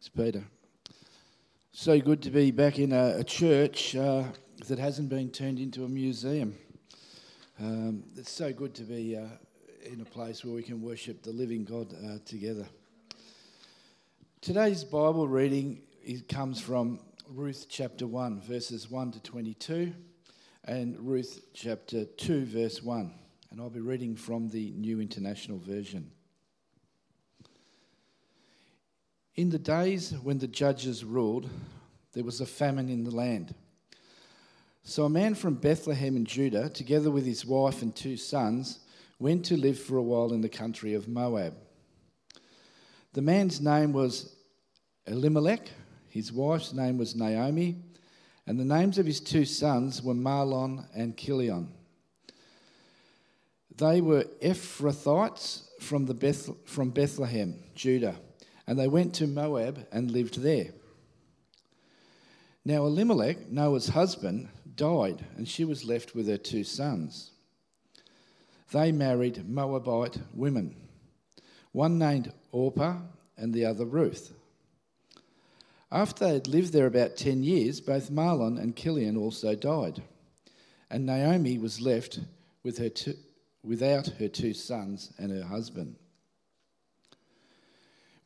It's Peter. So good to be back in a, a church uh, that hasn't been turned into a museum. Um, it's so good to be uh, in a place where we can worship the living God uh, together. Today's Bible reading comes from Ruth chapter 1, verses 1 to 22, and Ruth chapter 2, verse 1. And I'll be reading from the New International Version. In the days when the judges ruled, there was a famine in the land. So a man from Bethlehem in Judah, together with his wife and two sons, went to live for a while in the country of Moab. The man's name was Elimelech, his wife's name was Naomi, and the names of his two sons were Mahlon and Chilion. They were Ephrathites from, Beth- from Bethlehem, Judah and they went to Moab and lived there. Now Elimelech, Naomi's husband, died, and she was left with her two sons. They married Moabite women, one named Orpah and the other Ruth. After they had lived there about ten years, both Mahlon and Chilion also died, and Naomi was left with her two, without her two sons and her husband.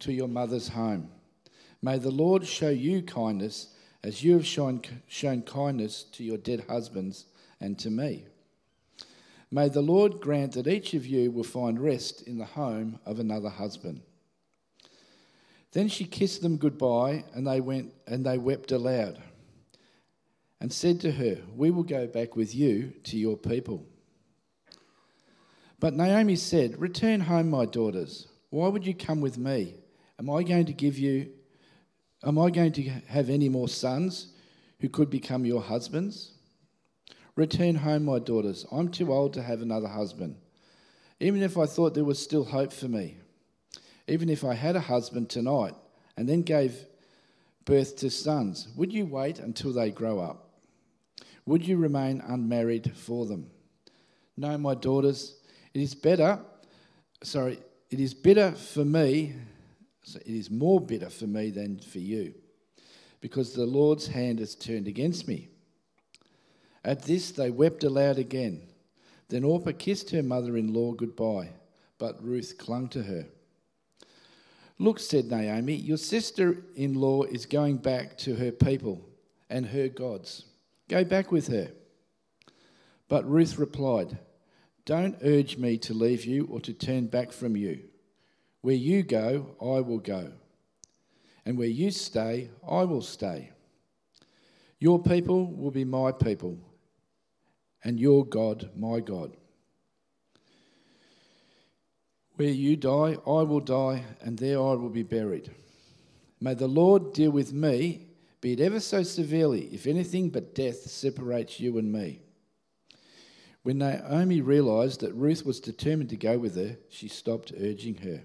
to your mother's home. May the Lord show you kindness as you have shown, shown kindness to your dead husbands and to me. May the Lord grant that each of you will find rest in the home of another husband. Then she kissed them goodbye, and they went and they wept aloud, and said to her, We will go back with you to your people. But Naomi said, Return home, my daughters. Why would you come with me? Am I going to give you, am I going to have any more sons who could become your husbands? Return home, my daughters. I'm too old to have another husband. Even if I thought there was still hope for me, even if I had a husband tonight and then gave birth to sons, would you wait until they grow up? Would you remain unmarried for them? No, my daughters, it is better, sorry, it is better for me so it is more bitter for me than for you, because the Lord's hand has turned against me. At this they wept aloud again. Then Orpah kissed her mother in law goodbye, but Ruth clung to her. Look, said Naomi, your sister in law is going back to her people and her gods. Go back with her. But Ruth replied, Don't urge me to leave you or to turn back from you. Where you go, I will go. And where you stay, I will stay. Your people will be my people, and your God, my God. Where you die, I will die, and there I will be buried. May the Lord deal with me, be it ever so severely, if anything but death separates you and me. When Naomi realized that Ruth was determined to go with her, she stopped urging her.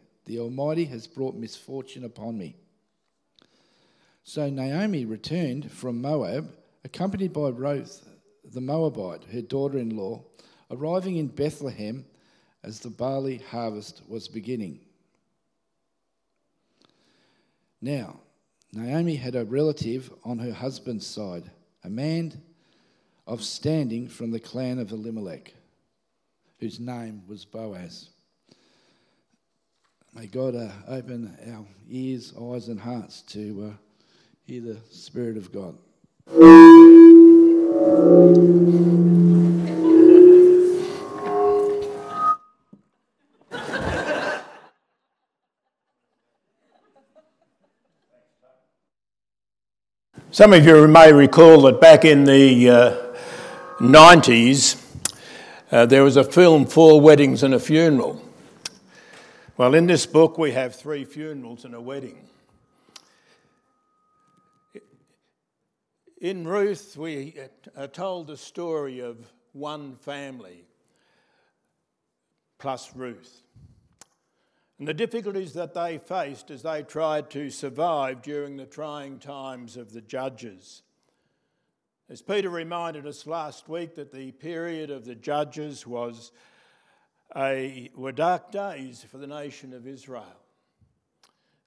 the Almighty has brought misfortune upon me. So Naomi returned from Moab, accompanied by Ruth the Moabite, her daughter in law, arriving in Bethlehem as the barley harvest was beginning. Now, Naomi had a relative on her husband's side, a man of standing from the clan of Elimelech, whose name was Boaz. May God uh, open our ears, eyes, and hearts to uh, hear the Spirit of God. Some of you may recall that back in the uh, 90s, uh, there was a film, Four Weddings and a Funeral. Well, in this book, we have three funerals and a wedding. In Ruth, we are told the story of one family plus Ruth and the difficulties that they faced as they tried to survive during the trying times of the judges. As Peter reminded us last week, that the period of the judges was a, were dark days for the nation of Israel.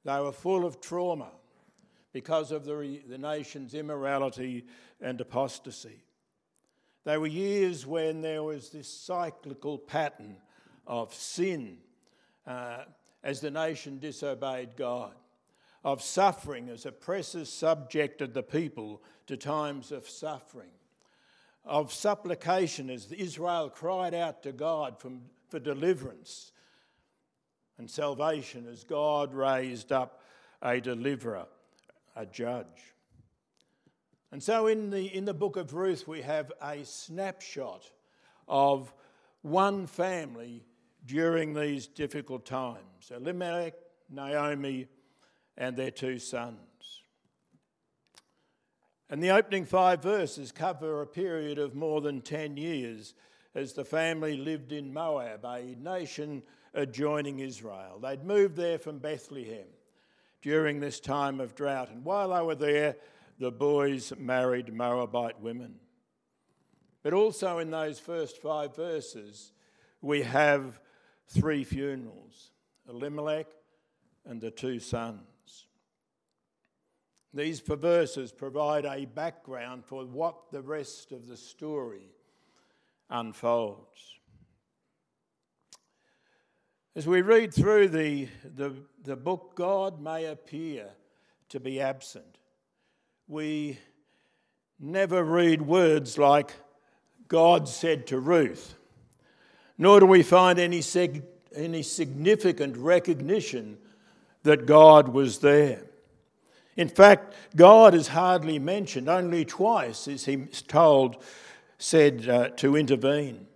They were full of trauma because of the, the nation's immorality and apostasy. They were years when there was this cyclical pattern of sin. Uh, as the nation disobeyed God, of suffering as oppressors subjected the people to times of suffering, of supplication as Israel cried out to God from, for deliverance and salvation as God raised up a deliverer, a judge. And so in the, in the book of Ruth, we have a snapshot of one family during these difficult times Elimelech, Naomi, and their two sons. And the opening five verses cover a period of more than 10 years as the family lived in Moab, a nation adjoining Israel. They'd moved there from Bethlehem during this time of drought, and while they were there, the boys married Moabite women. But also in those first five verses, we have three funerals Elimelech and the two sons. These verses provide a background for what the rest of the story unfolds. As we read through the, the, the book, God may appear to be absent. We never read words like, God said to Ruth nor do we find any, sig- any significant recognition that God was there. In fact, God is hardly mentioned, only twice is he told, said uh, to intervene.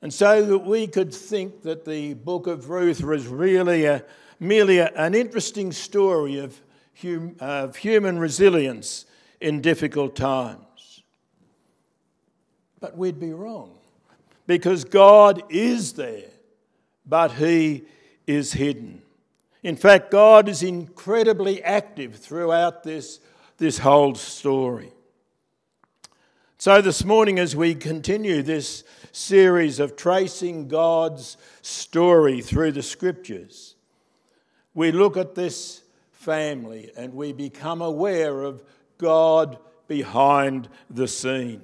And so that we could think that the book of Ruth was really a, merely a, an interesting story of, hum, of human resilience in difficult times. But we'd be wrong because God is there, but He is hidden. In fact, God is incredibly active throughout this, this whole story. So, this morning, as we continue this series of tracing God's story through the scriptures, we look at this family and we become aware of God behind the scene.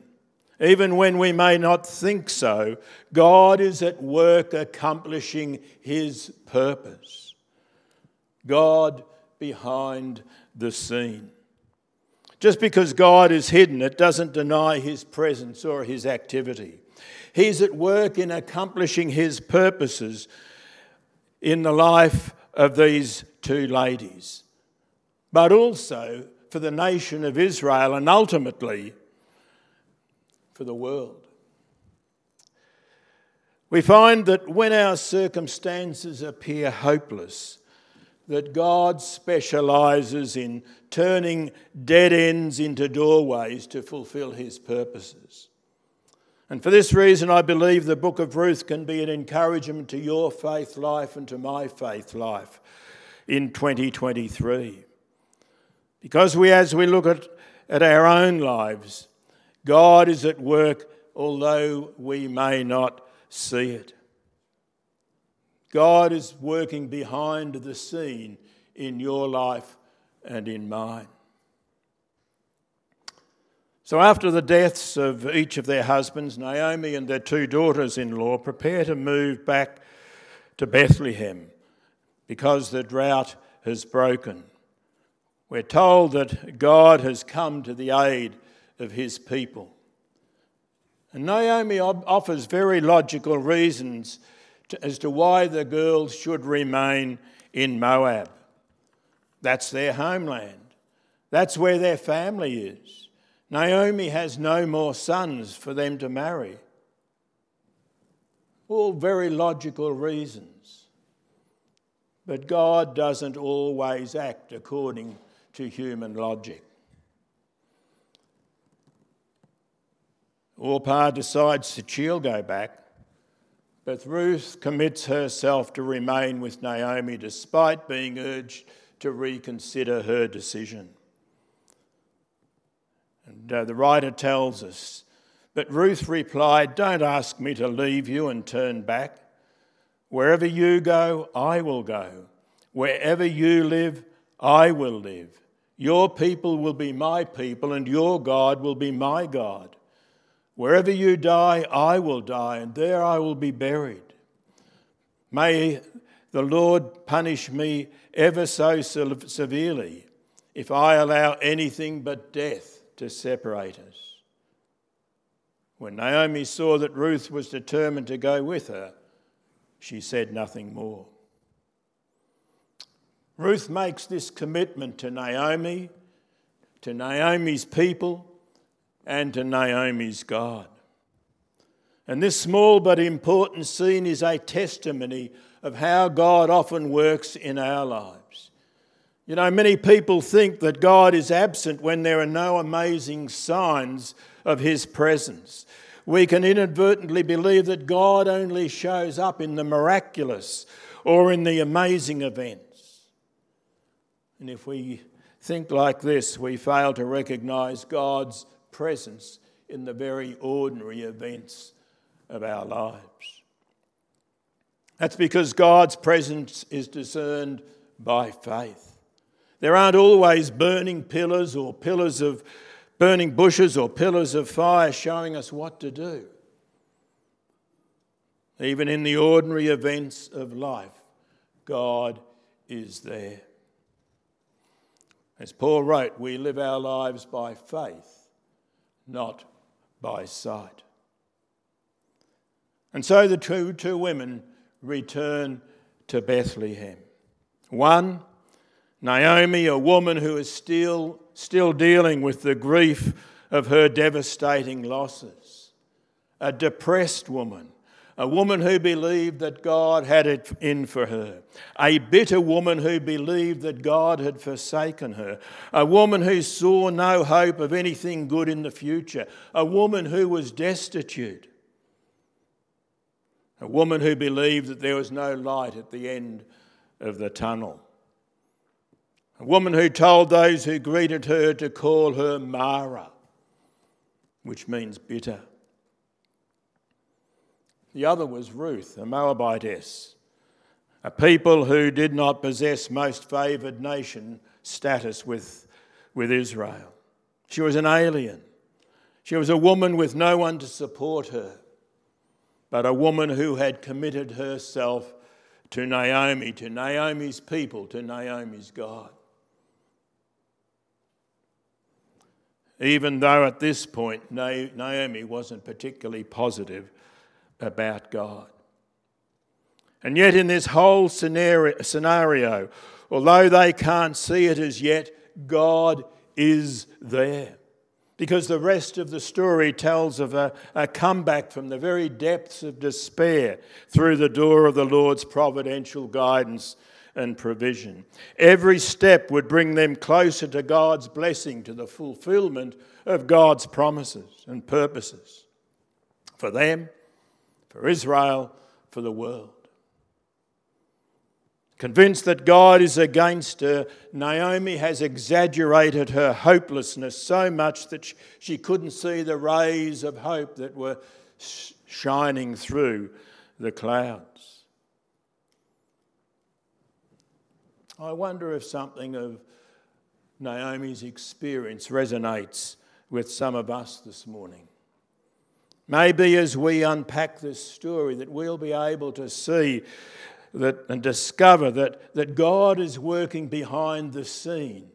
Even when we may not think so, God is at work accomplishing His purpose. God behind the scene. Just because God is hidden, it doesn't deny His presence or His activity. He's at work in accomplishing His purposes in the life of these two ladies, but also for the nation of Israel and ultimately for the world. We find that when our circumstances appear hopeless, that God specialises in turning dead ends into doorways to fulfil his purposes. And for this reason, I believe the book of Ruth can be an encouragement to your faith life and to my faith life in 2023. Because we, as we look at, at our own lives, God is at work, although we may not see it. God is working behind the scene in your life and in mine. So, after the deaths of each of their husbands, Naomi and their two daughters in law prepare to move back to Bethlehem, because the drought has broken. We're told that God has come to the aid of his people. And Naomi offers very logical reasons as to why the girls should remain in Moab. That's their homeland, that's where their family is. Naomi has no more sons for them to marry. All very logical reasons. But God doesn't always act according to human logic. Orpah decides that she'll go back, but Ruth commits herself to remain with Naomi despite being urged to reconsider her decision. And uh, the writer tells us, but Ruth replied, Don't ask me to leave you and turn back. Wherever you go, I will go. Wherever you live, I will live. Your people will be my people, and your God will be my God. Wherever you die, I will die, and there I will be buried. May the Lord punish me ever so severely if I allow anything but death to separate us. When Naomi saw that Ruth was determined to go with her, she said nothing more. Ruth makes this commitment to Naomi, to Naomi's people, and to Naomi's God. And this small but important scene is a testimony of how God often works in our lives. You know, many people think that God is absent when there are no amazing signs of His presence. We can inadvertently believe that God only shows up in the miraculous or in the amazing events. And if we think like this, we fail to recognize God's presence in the very ordinary events of our lives. That's because God's presence is discerned by faith. There aren't always burning pillars or pillars of burning bushes or pillars of fire showing us what to do. Even in the ordinary events of life, God is there. As Paul wrote, we live our lives by faith, not by sight. And so the two, two women return to Bethlehem. One, Naomi, a woman who is still, still dealing with the grief of her devastating losses. A depressed woman a woman who believed that God had it in for her, a bitter woman who believed that God had forsaken her, a woman who saw no hope of anything good in the future, a woman who was destitute, a woman who believed that there was no light at the end of the tunnel, a woman who told those who greeted her to call her Mara, which means bitter. The other was Ruth, a Moabitess, a people who did not possess most favoured nation status with, with Israel. She was an alien. She was a woman with no one to support her, but a woman who had committed herself to Naomi, to Naomi's people, to Naomi's God. Even though at this point Naomi wasn't particularly positive about God. And yet, in this whole scenario, although they can't see it as yet, God is there. Because the rest of the story tells of a, a, comeback from the very depths of despair through the door of the Lord's providential guidance and provision. Every step would bring them closer to God's blessing, to the fulfillment of God's promises and purposes for them for Israel, for the world. Convinced that God is against her, Naomi has exaggerated her hopelessness so much that she couldn't see the rays of hope that were shining through the clouds. I wonder if something of Naomi's experience resonates with some of us this morning. Maybe as we unpack this story, that we'll be able to see that, and discover that, that God is working behind the scene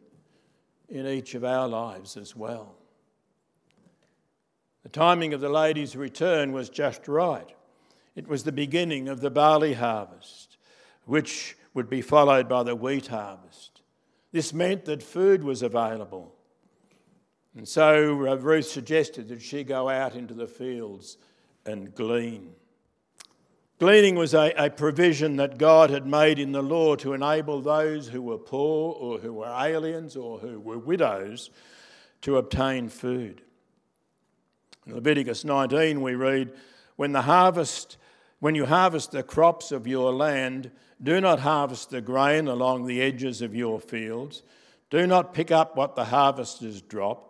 in each of our lives as well. The timing of the lady's return was just right. It was the beginning of the barley harvest, which would be followed by the wheat harvest. This meant that food was available. And so uh, Ruth suggested that she go out into the fields and glean. Gleaning was a, a, provision that God had made in the law to enable those who were poor or who were aliens or who were widows to obtain food. In Leviticus 19, we read, When the harvest, when you harvest the crops of your land, do not harvest the grain along the edges of your fields. Do not pick up what the harvesters drop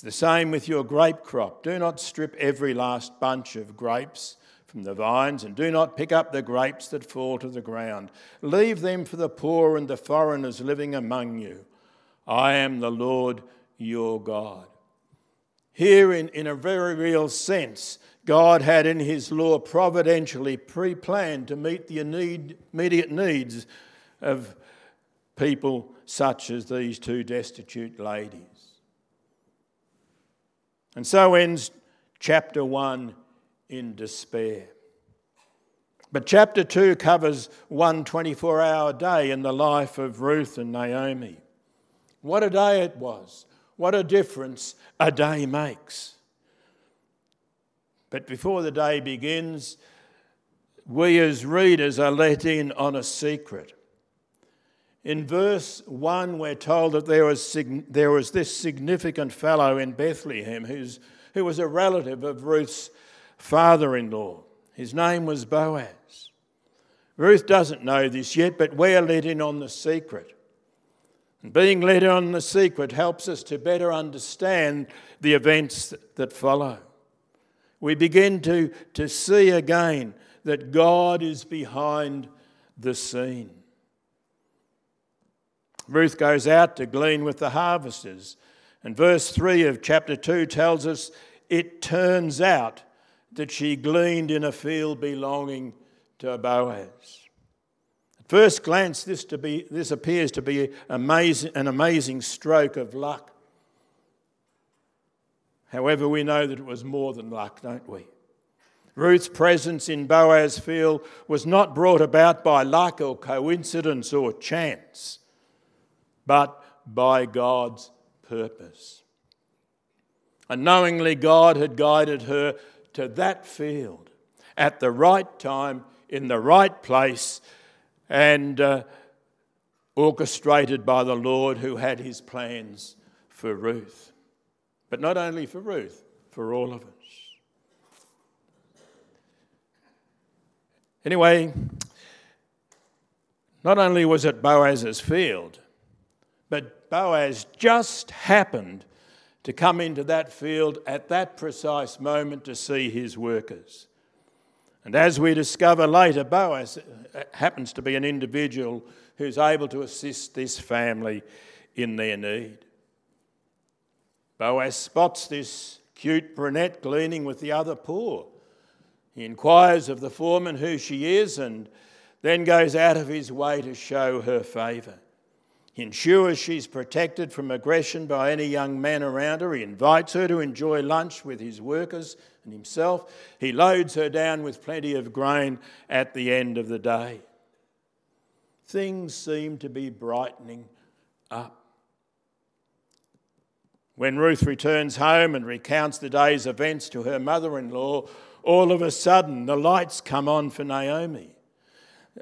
it's the same with your grape crop. Do not strip every last bunch of grapes from the vines, and do not pick up the grapes that fall to the ground. Leave them for the poor and the foreigners living among you. I am the Lord your God. Here, in, in a very real sense, God had in His law providentially pre planned to meet the immediate needs of people such as these two destitute ladies. And so ends chapter 1 in despair. But chapter 2 covers one 24 hour day in the life of Ruth and Naomi. What a day it was. What a difference a day makes. But before the day begins, we as readers are let in on a secret. In verse 1, we're told that there was, there was this significant fellow in Bethlehem who's, who was a relative of Ruth's father in law. His name was Boaz. Ruth doesn't know this yet, but we're let in on the secret. And being let in on the secret helps us to better understand the events that follow. We begin to, to see again that God is behind the scene. Ruth goes out to glean with the harvesters. And verse 3 of chapter 2 tells us it turns out that she gleaned in a field belonging to Boaz. At first glance, this, to be, this appears to be amazing, an amazing stroke of luck. However, we know that it was more than luck, don't we? Ruth's presence in Boaz's field was not brought about by luck or coincidence or chance but by God's purpose. Unknowingly, God had guided her to that field at the right time, in the right place, and uh, orchestrated by the Lord who had his plans for Ruth. But not only for Ruth, for all of us. Anyway, not only was it Boaz's field, Boaz just happened to come into that field at that precise moment to see his workers. And as we discover later, Boaz uh, happens to be an individual who's able to assist this family in their need. Boaz spots this cute brunette gleaning with the other poor. He inquires of the foreman who she is and then goes out of his way to show her favour. Ensures she's protected from aggression by any young man around her. He invites her to enjoy lunch with his workers and himself. He loads her down with plenty of grain at the end of the day. Things seem to be brightening up. When Ruth returns home and recounts the day's events to her mother in law, all of a sudden the lights come on for Naomi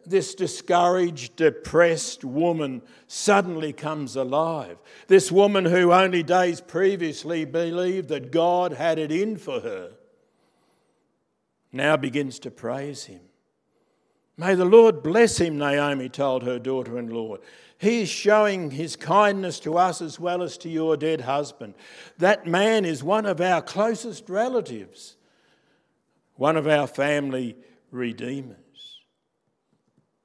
this discouraged, depressed woman suddenly comes alive. This woman who only days previously believed that God had it in for her now begins to praise him. May the Lord bless him, Naomi told her daughter in law. He is showing his kindness to us as well as to your dead husband. That man is one of our closest relatives, one of our family redeemers.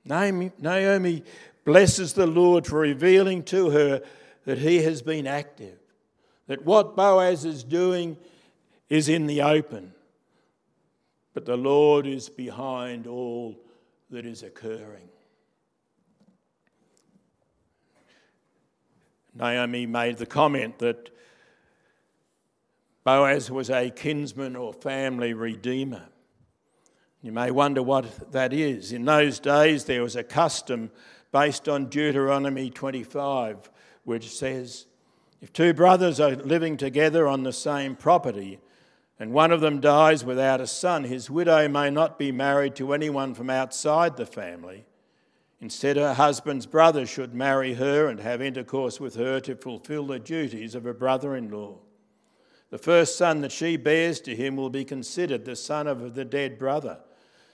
Naomi blesses the Lord for revealing to her that he has been active, that what Boaz is doing is in the open, but the Lord is behind all that is occurring. Naomi made the comment that Boaz was a kinsman or family redeemer. You may wonder what that is. In those days, there was a custom based on Deuteronomy 25, which says if two brothers are living together on the same property, and one of them dies without a son, his widow may not be married to anyone from outside the family. Instead, her husband's brother should marry her and have intercourse with her to fulfill the duties of a brother in law. The first son that she bears to him will be considered the son of the dead brother,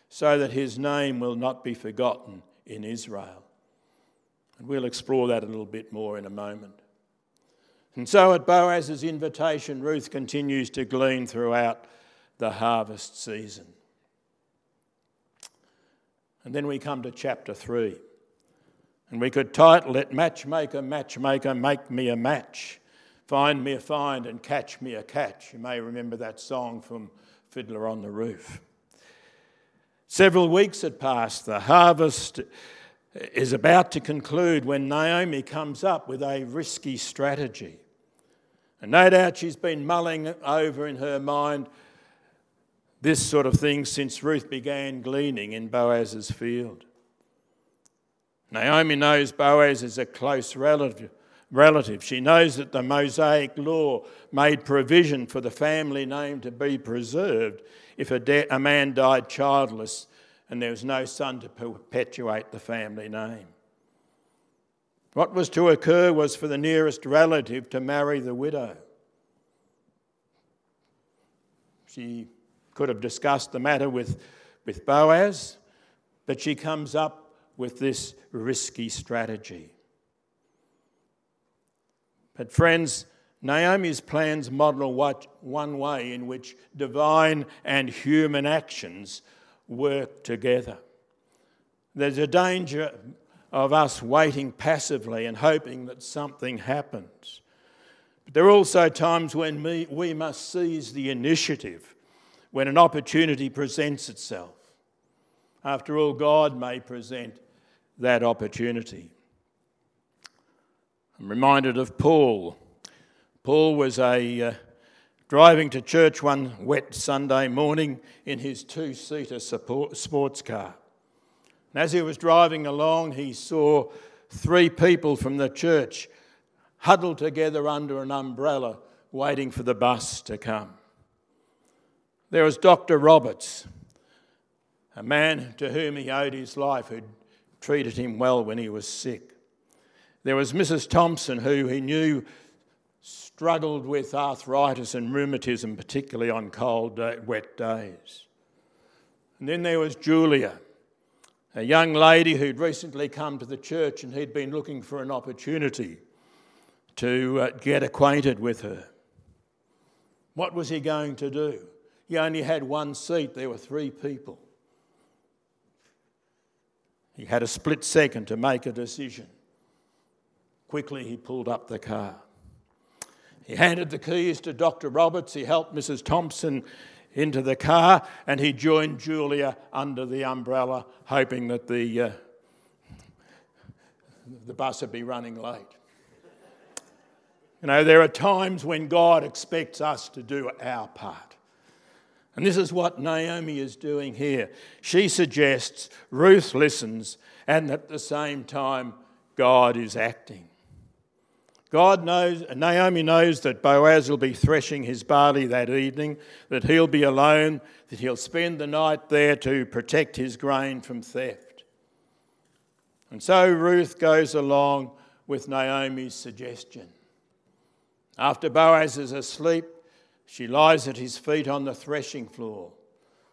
so that his name will not be forgotten in Israel. And we'll explore that a little bit more in a moment. And so, at Boaz's invitation, Ruth continues to glean throughout the harvest season. And then we come to chapter 3. And we could title it Matchmaker, Matchmaker, Make Me a Match. Find me a find and catch me a catch. You may remember that song from Fiddler on the Roof. Several weeks had passed. The harvest is about to conclude when Naomi comes up with a risky strategy. And no doubt she's been mulling over in her mind this sort of thing since Ruth began gleaning in Boaz's field. Naomi knows Boaz is a close relative. Relative. She knows that the Mosaic law made provision for the family name to be preserved if a, de- a man died childless and there was no son to perpetuate the family name. What was to occur was for the nearest relative to marry the widow. She could have discussed the matter with, with Boaz, but she comes up with this risky strategy. But, friends, Naomi's plans model what, one way in which divine and human actions work together. There's a danger of us waiting passively and hoping that something happens. But there are also times when we, we must seize the initiative when an opportunity presents itself. After all, God may present that opportunity. I'm reminded of Paul. Paul was a uh, driving to church one wet Sunday morning in his two-seater sports car. And as he was driving along, he saw three people from the church huddled together under an umbrella, waiting for the bus to come. There was Dr. Roberts, a man to whom he owed his life, who'd treated him well when he was sick. There was Mrs. Thompson, who he knew struggled with arthritis and rheumatism, particularly on cold, wet days. And then there was Julia, a young lady who'd recently come to the church and he'd been looking for an opportunity to uh, get acquainted with her. What was he going to do? He only had one seat, there were three people. He had a split second to make a decision. Quickly, he pulled up the car. He handed the keys to Dr. Roberts. He helped Mrs. Thompson into the car and he joined Julia under the umbrella, hoping that the, uh, the bus would be running late. You know, there are times when God expects us to do our part. And this is what Naomi is doing here. She suggests, Ruth listens, and at the same time, God is acting. God knows, Naomi knows that Boaz will be threshing his barley that evening, that he'll be alone, that he'll spend the night there to protect his grain from theft. And so Ruth goes along with Naomi's suggestion. After Boaz is asleep, she lies at his feet on the threshing floor.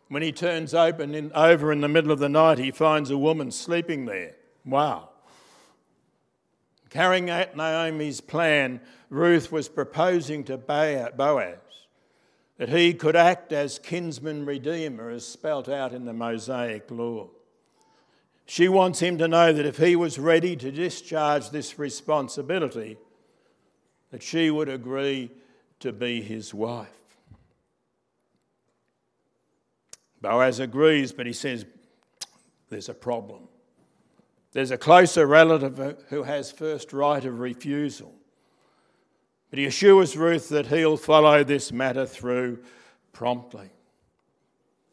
When he turns open in, over in the middle of the night, he finds a woman sleeping there. Wow. Carrying out Naomi's plan, Ruth was proposing to Boaz that he could act as kinsman redeemer, as spelt out in the Mosaic law. She wants him to know that if he was ready to discharge this responsibility, that she would agree to be his wife. Boaz agrees, but he says, there's a problem. There's a closer relative who has first right of refusal. But he assures Ruth that he'll follow this matter through promptly.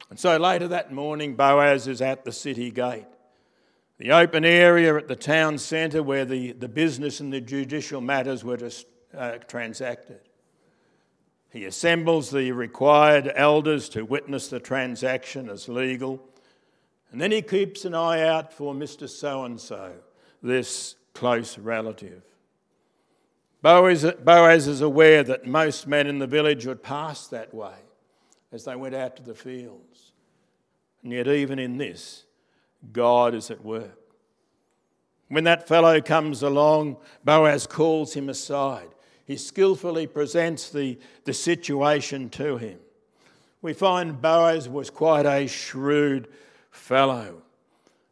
And so later that morning, Boaz is at the city gate, the open area at the town centre where the, the business and the judicial matters were just, uh, transacted. He assembles the required elders to witness the transaction as legal. And then he keeps an eye out for Mr. So and so, this close relative. Boaz, Boaz is aware that most men in the village would pass that way as they went out to the fields. And yet, even in this, God is at work. When that fellow comes along, Boaz calls him aside. He skillfully presents the, the situation to him. We find Boaz was quite a shrewd fellow.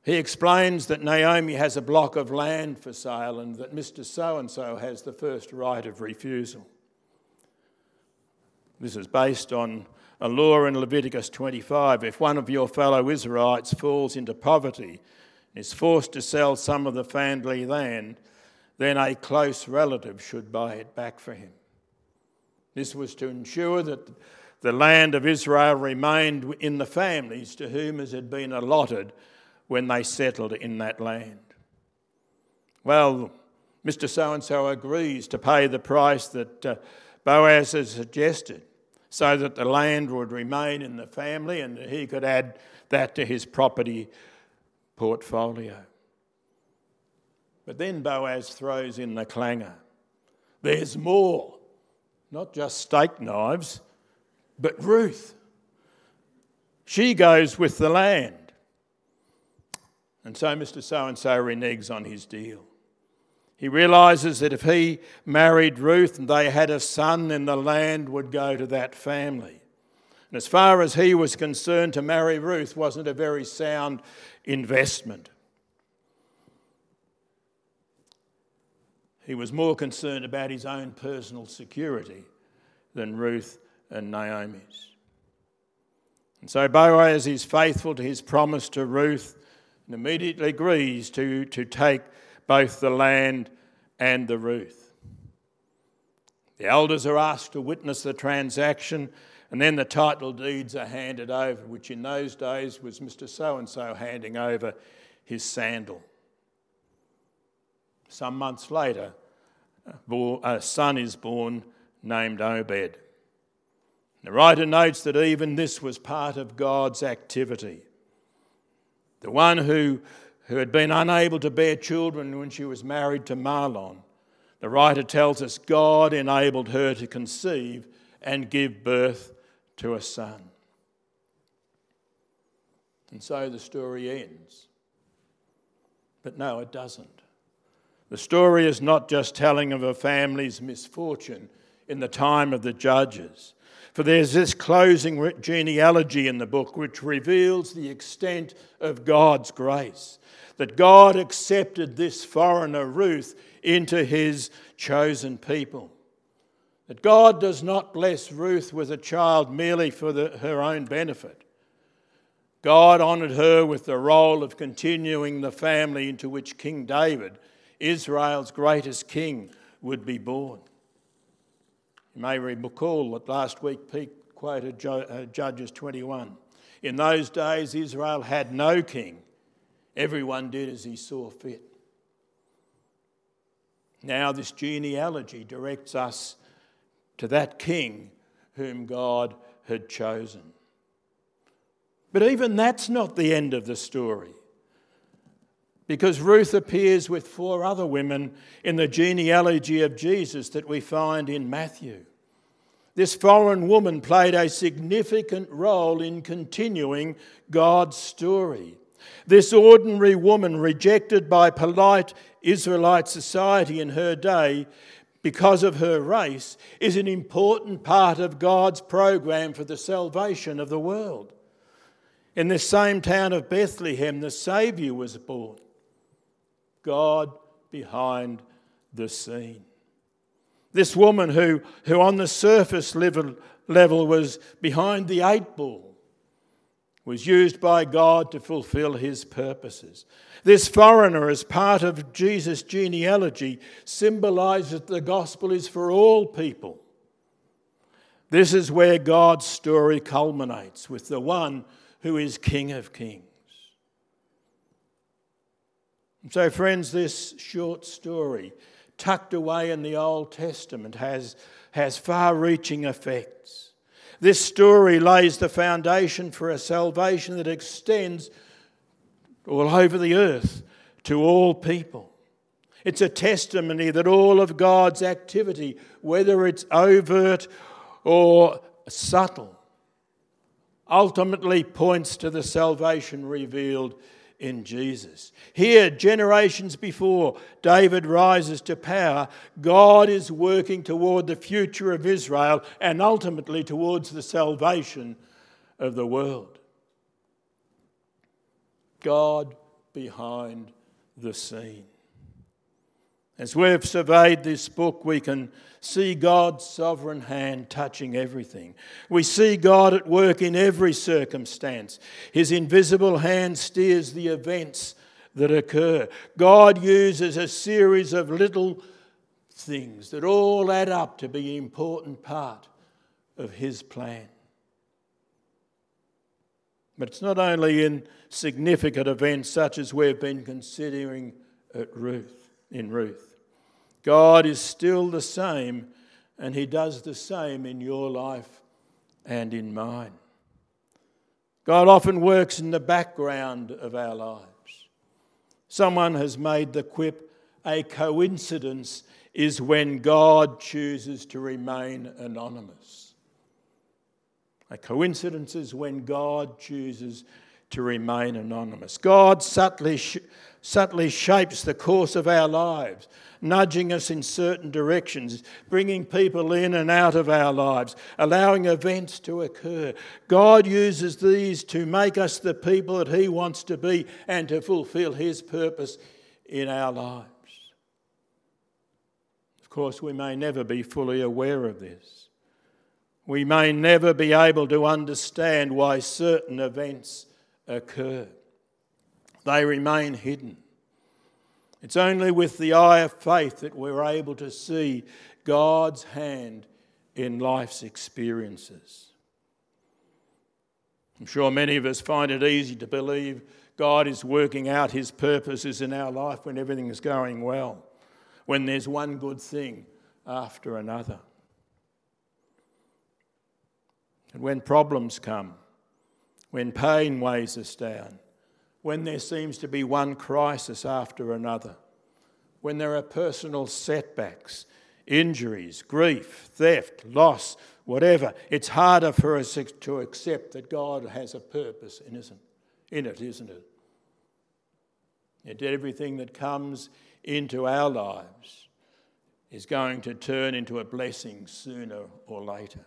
He explains that Naomi has a block of land for sale and that Mr. So and so has the first right of refusal. This is based on a law in Leviticus 25. If one of your fellow Israelites falls into poverty and is forced to sell some of the family land, then a close relative should buy it back for him. This was to ensure that the land of Israel remained in the families to whom it had been allotted when they settled in that land. Well, Mr. So and so agrees to pay the price that uh, Boaz has suggested so that the land would remain in the family and he could add that to his property portfolio. But then Boaz throws in the clanger. There's more, not just steak knives, but Ruth. She goes with the land. And so Mr. So and so reneges on his deal. He realizes that if he married Ruth and they had a son, then the land would go to that family. And as far as he was concerned, to marry Ruth wasn't a very sound investment. He was more concerned about his own personal security than Ruth and Naomi's. And so Boaz is faithful to his promise to Ruth and immediately agrees to, to take both the land and the Ruth. The elders are asked to witness the transaction, and then the title deeds are handed over, which in those days was Mr. So and so handing over his sandal. Some months later, a son is born named Obed. The writer notes that even this was part of God's activity. The one who, who had been unable to bear children when she was married to Mahlon, the writer tells us God enabled her to conceive and give birth to a son. And so the story ends. But no, it doesn't. The story is not just telling of a family's misfortune in the time of the judges. For there's this closing genealogy in the book which reveals the extent of God's grace. That God accepted this foreigner, Ruth, into his chosen people. That God does not bless Ruth with a child merely for the, her own benefit. God honoured her with the role of continuing the family into which King David Israel's greatest king would be born. You may recall that last week Pete quoted uh, Judges 21. In those days, Israel had no king. Everyone did as he saw fit. Now, this genealogy directs us to that king whom God had chosen. But even that's not the end of the story because Ruth appears with four other women in the genealogy of Jesus that we find in Matthew. This foreign woman played a significant role in continuing God's story. This ordinary woman, rejected by polite Israelite society in her day because of her race, is an important part of God's program for the salvation of the world. In this same town of Bethlehem, the Saviour was born. God behind the scene. This woman who, who on the surface level, level was behind the eight ball was used by God to fulfill his purposes. This foreigner, as part of Jesus' genealogy, symbolizes that the gospel is for all people. This is where God's story culminates with the one who is King of Kings. So, friends, this short story, tucked away in the Old Testament, has, has far reaching effects. This story lays the foundation for a salvation that extends all over the earth to all people. It's a testimony that all of God's activity, whether it's overt or subtle, ultimately points to the salvation revealed in Jesus. Here, generations before David rises to power, God is working toward the future of Israel and ultimately towards the salvation of the world. God behind the scene. As we've surveyed this book, we can see God's sovereign hand touching everything. We see God at work in every circumstance. His invisible hand steers the events that occur. God uses a series of little things that all add up to be an important part of His plan. But it's not only in significant events such as we've been considering at Ruth, in Ruth. God is still the same, and He does the same in your life and in mine. God often works in the background of our lives. Someone has made the quip a coincidence is when God chooses to remain anonymous. A coincidence is when God chooses to remain anonymous. God subtly, subtly shapes the course of our lives nudging us in certain directions, bringing people in and out of our lives, allowing events to occur. God uses these to make us the people that He wants to be and to fulfill His purpose in our lives. Of course, we may never be fully aware of this. We may never be able to understand why certain events occur. They remain hidden. It's only with the eye of faith that we're able to see God's hand in life's experiences. I'm sure many of us find it easy to believe God is working out his purposes in our life when everything is going well, when there's one good thing after another. And when problems come, when pain weighs us down, when there seems to be one crisis after another, when there are personal setbacks, injuries, grief, theft, loss, whatever, it's harder for us to accept that God has a purpose in, isn't, in it, isn't it? Yet everything that comes into our lives is going to turn into a blessing sooner or later.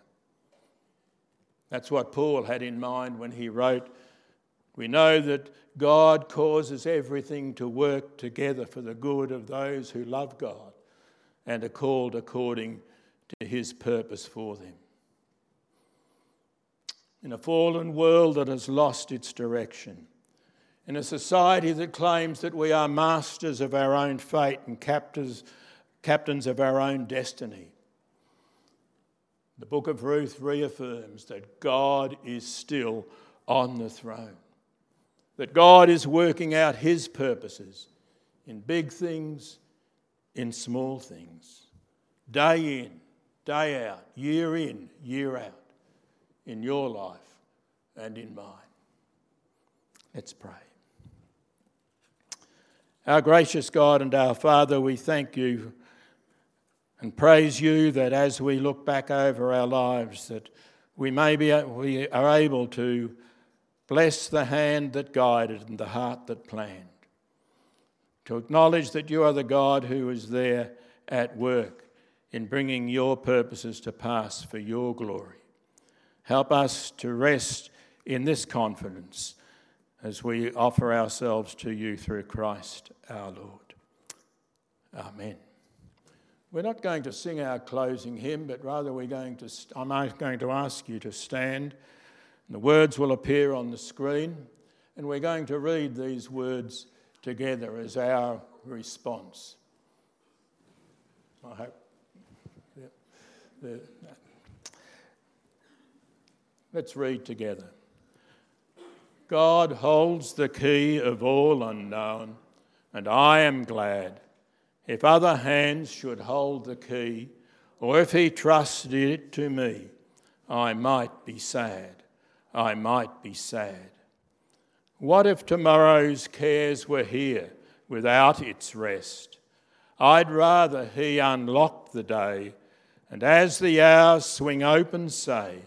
That's what Paul had in mind when he wrote we know that God causes everything to work together for the good of those who love God and are called according to his purpose for them. In a fallen world that has lost its direction, in a society that claims that we are masters of our own fate and captors, captains of our own destiny, the book of Ruth reaffirms that God is still on the throne that God is working out His purposes in big things, in small things, day in, day out, year in, year out, in your life and in mine. Let's pray. Our gracious God and our Father, we thank you and praise you that as we look back over our lives, that we may be we are able to Bless the hand that guided and the heart that planned. To acknowledge that you are the God who is there at work in bringing your purposes to pass for your glory. Help us to rest in this confidence as we offer ourselves to you through Christ our Lord. Amen. We're not going to sing our closing hymn, but rather we're going to, I'm going to ask you to stand The words will appear on the screen, and we're going to read these words together as our response. I hope. Let's read together. God holds the key of all unknown, and I am glad. If other hands should hold the key, or if he trusted it to me, I might be sad. I might be sad. What if tomorrow's cares were here without its rest? I'd rather he unlocked the day, and as the hours swing open, say,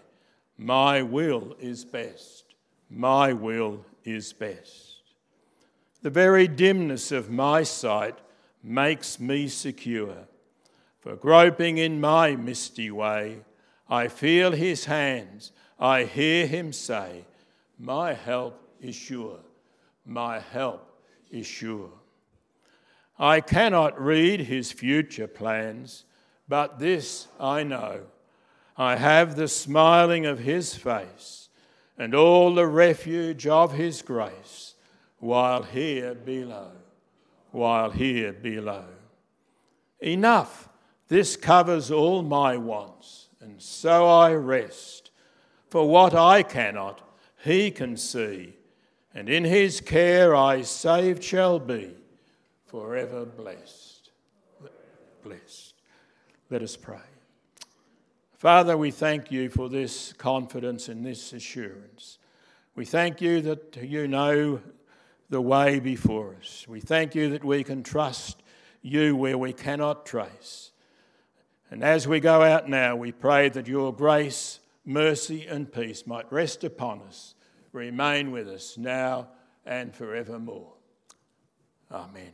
My will is best, my will is best. The very dimness of my sight makes me secure, for groping in my misty way, I feel his hands, I hear him say, My help is sure, my help is sure. I cannot read his future plans, but this I know. I have the smiling of his face and all the refuge of his grace while here below, while here below. Enough, this covers all my wants, and so I rest. For what I cannot, he can see, and in his care I saved shall be forever blessed. Blessed. Let us pray. Father, we thank you for this confidence and this assurance. We thank you that you know the way before us. We thank you that we can trust you where we cannot trace. And as we go out now, we pray that your grace, mercy, and peace might rest upon us, remain with us now and forevermore. Amen.